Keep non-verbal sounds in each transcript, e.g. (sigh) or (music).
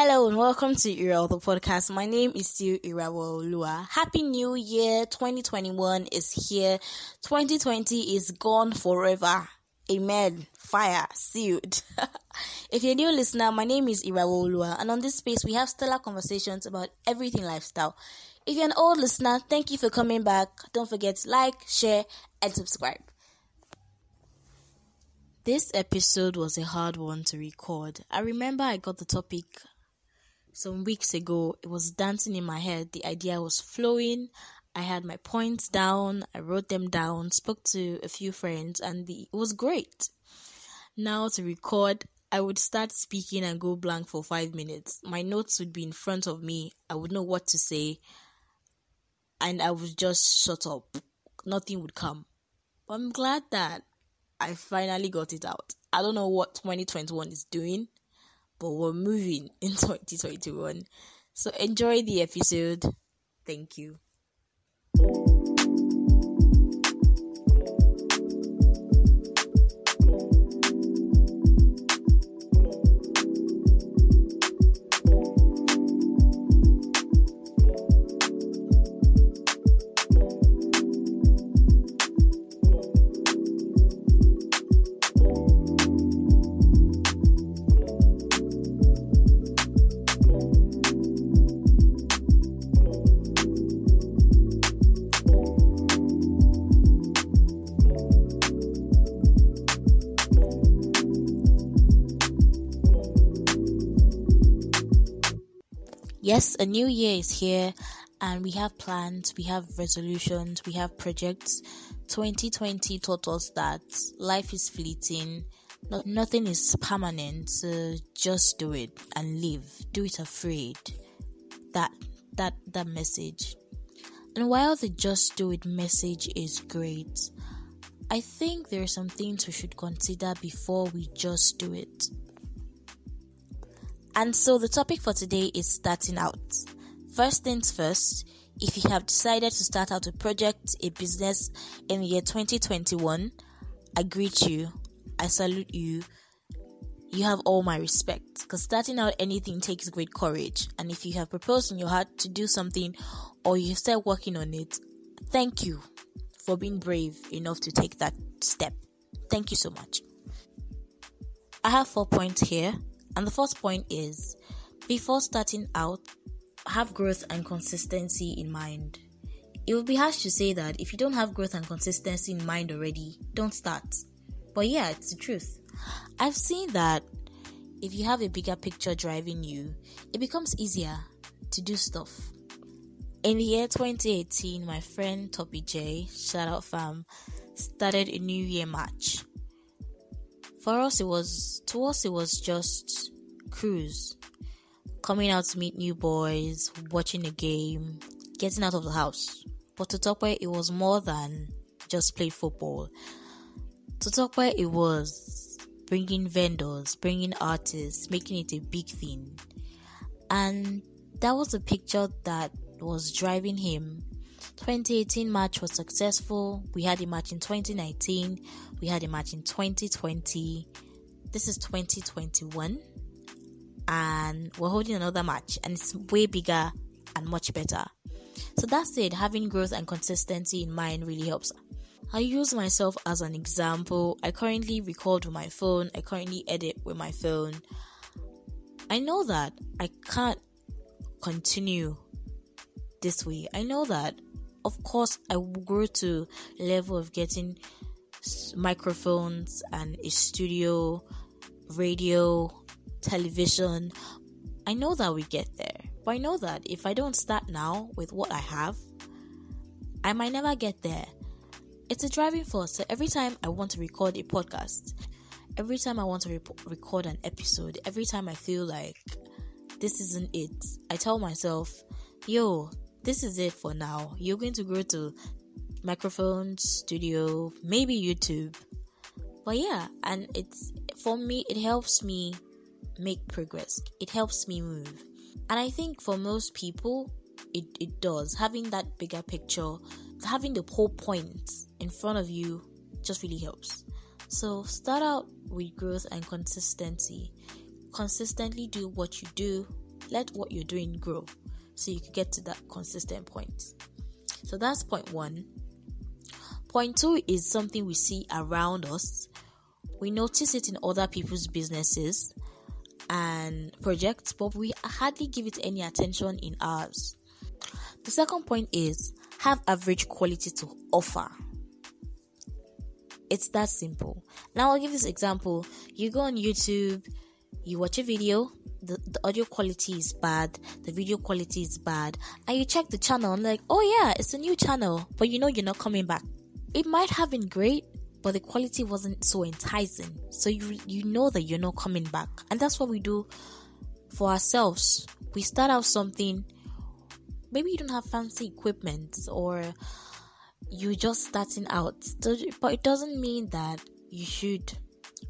Hello and welcome to Ira the podcast. My name is still Lua. Happy New Year 2021 is here. 2020 is gone forever. Amen. Fire. Sealed. (laughs) if you're a new listener, my name is Lua, and on this space we have stellar conversations about everything lifestyle. If you're an old listener, thank you for coming back. Don't forget to like, share, and subscribe. This episode was a hard one to record. I remember I got the topic some weeks ago. It was dancing in my head. The idea was flowing. I had my points down. I wrote them down, spoke to a few friends, and the, it was great. Now to record, I would start speaking and go blank for five minutes. My notes would be in front of me. I would know what to say, and I would just shut up. Nothing would come. But I'm glad that I finally got it out. I don't know what 2021 is doing, but we're moving (laughs) in 2021. So enjoy the episode. Thank you. Yes, a new year is here and we have plans, we have resolutions, we have projects. 2020 taught us that life is fleeting, no, nothing is permanent. So just do it and live. Do it afraid. That that that message. And while the just do it message is great, I think there are some things we should consider before we just do it. And so the topic for today is starting out. First things first, if you have decided to start out a project, a business in the year 2021, I greet you. I salute you. You have all my respect because starting out anything takes great courage. And if you have proposed in your heart to do something or you start working on it, thank you for being brave enough to take that step. Thank you so much. I have four points here. And the first point is before starting out, have growth and consistency in mind. It would be harsh to say that if you don't have growth and consistency in mind already, don't start. But yeah, it's the truth. I've seen that if you have a bigger picture driving you, it becomes easier to do stuff. In the year 2018, my friend Toppy J, shout out fam, started a New Year match for us it was to us it was just cruise. Coming out to meet new boys watching a game getting out of the house. But to Tokwe it was more than just play football. To Tokwe it was bringing vendors bringing artists making it a big thing. And that was a picture that was driving him 2018 match was successful. We had a match in 2019. We had a match in 2020. This is 2021. And we're holding another match and it's way bigger and much better. So that's it. Having growth and consistency in mind really helps. I use myself as an example. I currently record with my phone. I currently edit with my phone. I know that I can't continue this way. I know that of course I will grow to level of getting microphones and a studio, radio, television. I know that we get there. But I know that if I don't start now with what I have, I might never get there. It's a driving force. So every time I want to record a podcast, every time I want to rep- record an episode, every time I feel like this isn't it, I tell myself, yo, this is it for now. You're going to go to microphone, studio, maybe YouTube. But yeah, and it's for me, it helps me make progress. It helps me move. And I think for most people, it, it does. Having that bigger picture, having the whole point in front of you just really helps. So start out with growth and consistency. Consistently do what you do Let what you're doing grow so you can get to that consistent point. So that's point one. Point two is something we see around us. We notice it in other people's businesses and projects, but we hardly give it any attention in ours. The second point is have average quality to offer. It's that simple. Now I'll give this example. You go on YouTube, you watch a video, the, the audio quality is bad, the video quality is bad, and you check the channel and like, oh yeah, it's a new channel, but you know you're not coming back. It might have been great, but the quality wasn't so enticing. So you you know that you're not coming back. And that's what we do for ourselves. We start out something maybe you don't have fancy equipment or you're just starting out but it doesn't mean that you should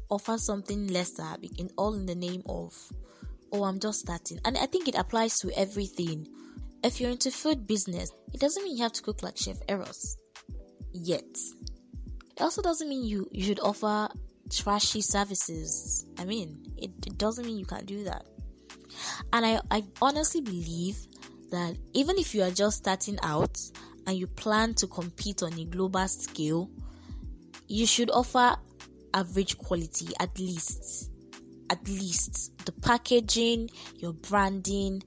offer something lesser in all in the name of oh i'm just starting. And i think it applies to everything. If you're into food business it doesn't mean you have to cook like chef eros yet. It also doesn't mean you you should offer trashy services. I mean it, it doesn't mean you can't do that. And i i honestly believe that even if you are just starting out and you plan to compete on a global scale, you should offer average quality at least. At least the packaging, your branding,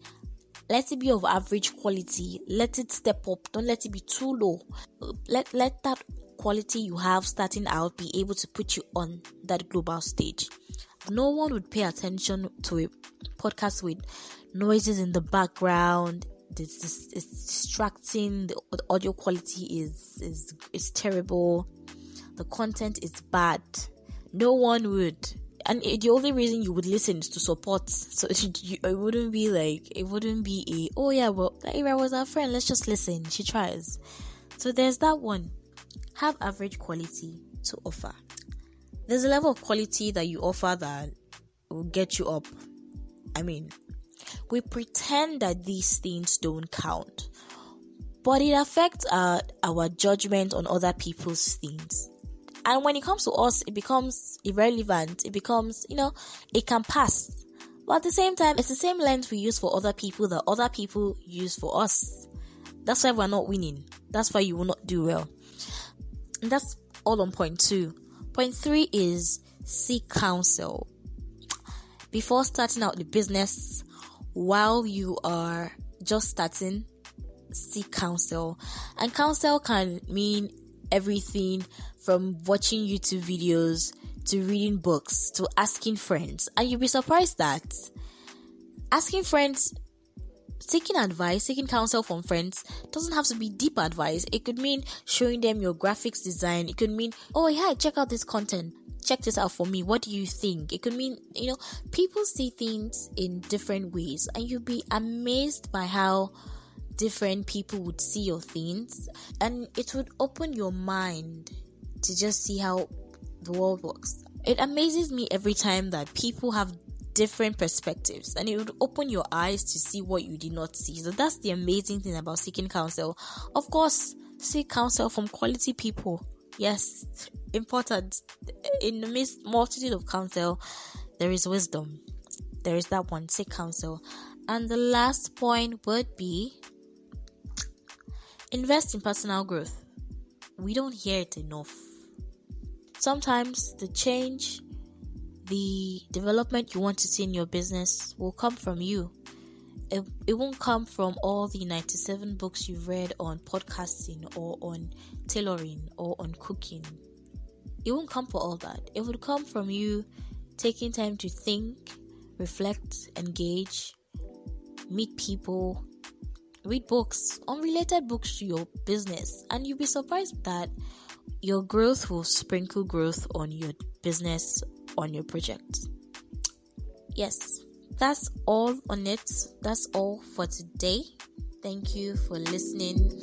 let it be of average quality. Let it step up. Don't let it be too low. Let let that quality you have starting out be able to put you on that global stage. No one would pay attention to a podcast with noises in the background, it's, it's distracting. The, audio quality is is is terrible. The content is bad. No one would and the only reason you would listen is to support. So (laughs) it, it wouldn't be like it wouldn't be a oh yeah, well Ira was our friend. Let's just listen. She tries. So there's that one. Have average quality to offer. There's a level of quality that you offer that will get you up. I mean, we pretend that these things don't count, but it affects our, our judgment on other people's things. And when it comes to us, it becomes irrelevant. It becomes, you know, it can pass. But at the same time, it's the same lens we use for other people that other people use for us. That's why we're not winning. That's why you will not do well. And that's all on point two. Point three is seek counsel. Before starting out the business, while you are just starting, seek counsel. And counsel can mean everything from watching YouTube videos to reading books to asking friends. And you'll be surprised that asking friends, seeking advice, seeking counsel from friends doesn't have to be deep advice. It could mean showing them your graphics design. It could mean, oh yeah, check out this content check this out for me. What do you think? It could mean, you know, people see things in different ways, and you'll be amazed by how different people would see your things, and it would open your mind to just see how the world works. It amazes me every time that people have different perspectives and it would open your eyes to see what you did not see. So that's the amazing thing about seeking counsel. Of course, seek counsel from quality people. Yes, important. In the midst multitude of counsel, there is wisdom. There is that one, seek counsel. And the last point would be invest in personal growth. We don't hear it enough. Sometimes the change, the development you want to see in your business will come from you it, it won't come from all the 97 books you've read on podcasting or on tailoring or on cooking. It won't come for all that. It would come from you taking time to think, reflect, engage, meet people, read books, unrelated books to your business, and you'll be surprised that your growth will sprinkle growth on your business, on your project. Yes, that's all on it. That's all for today. Thank you for listening.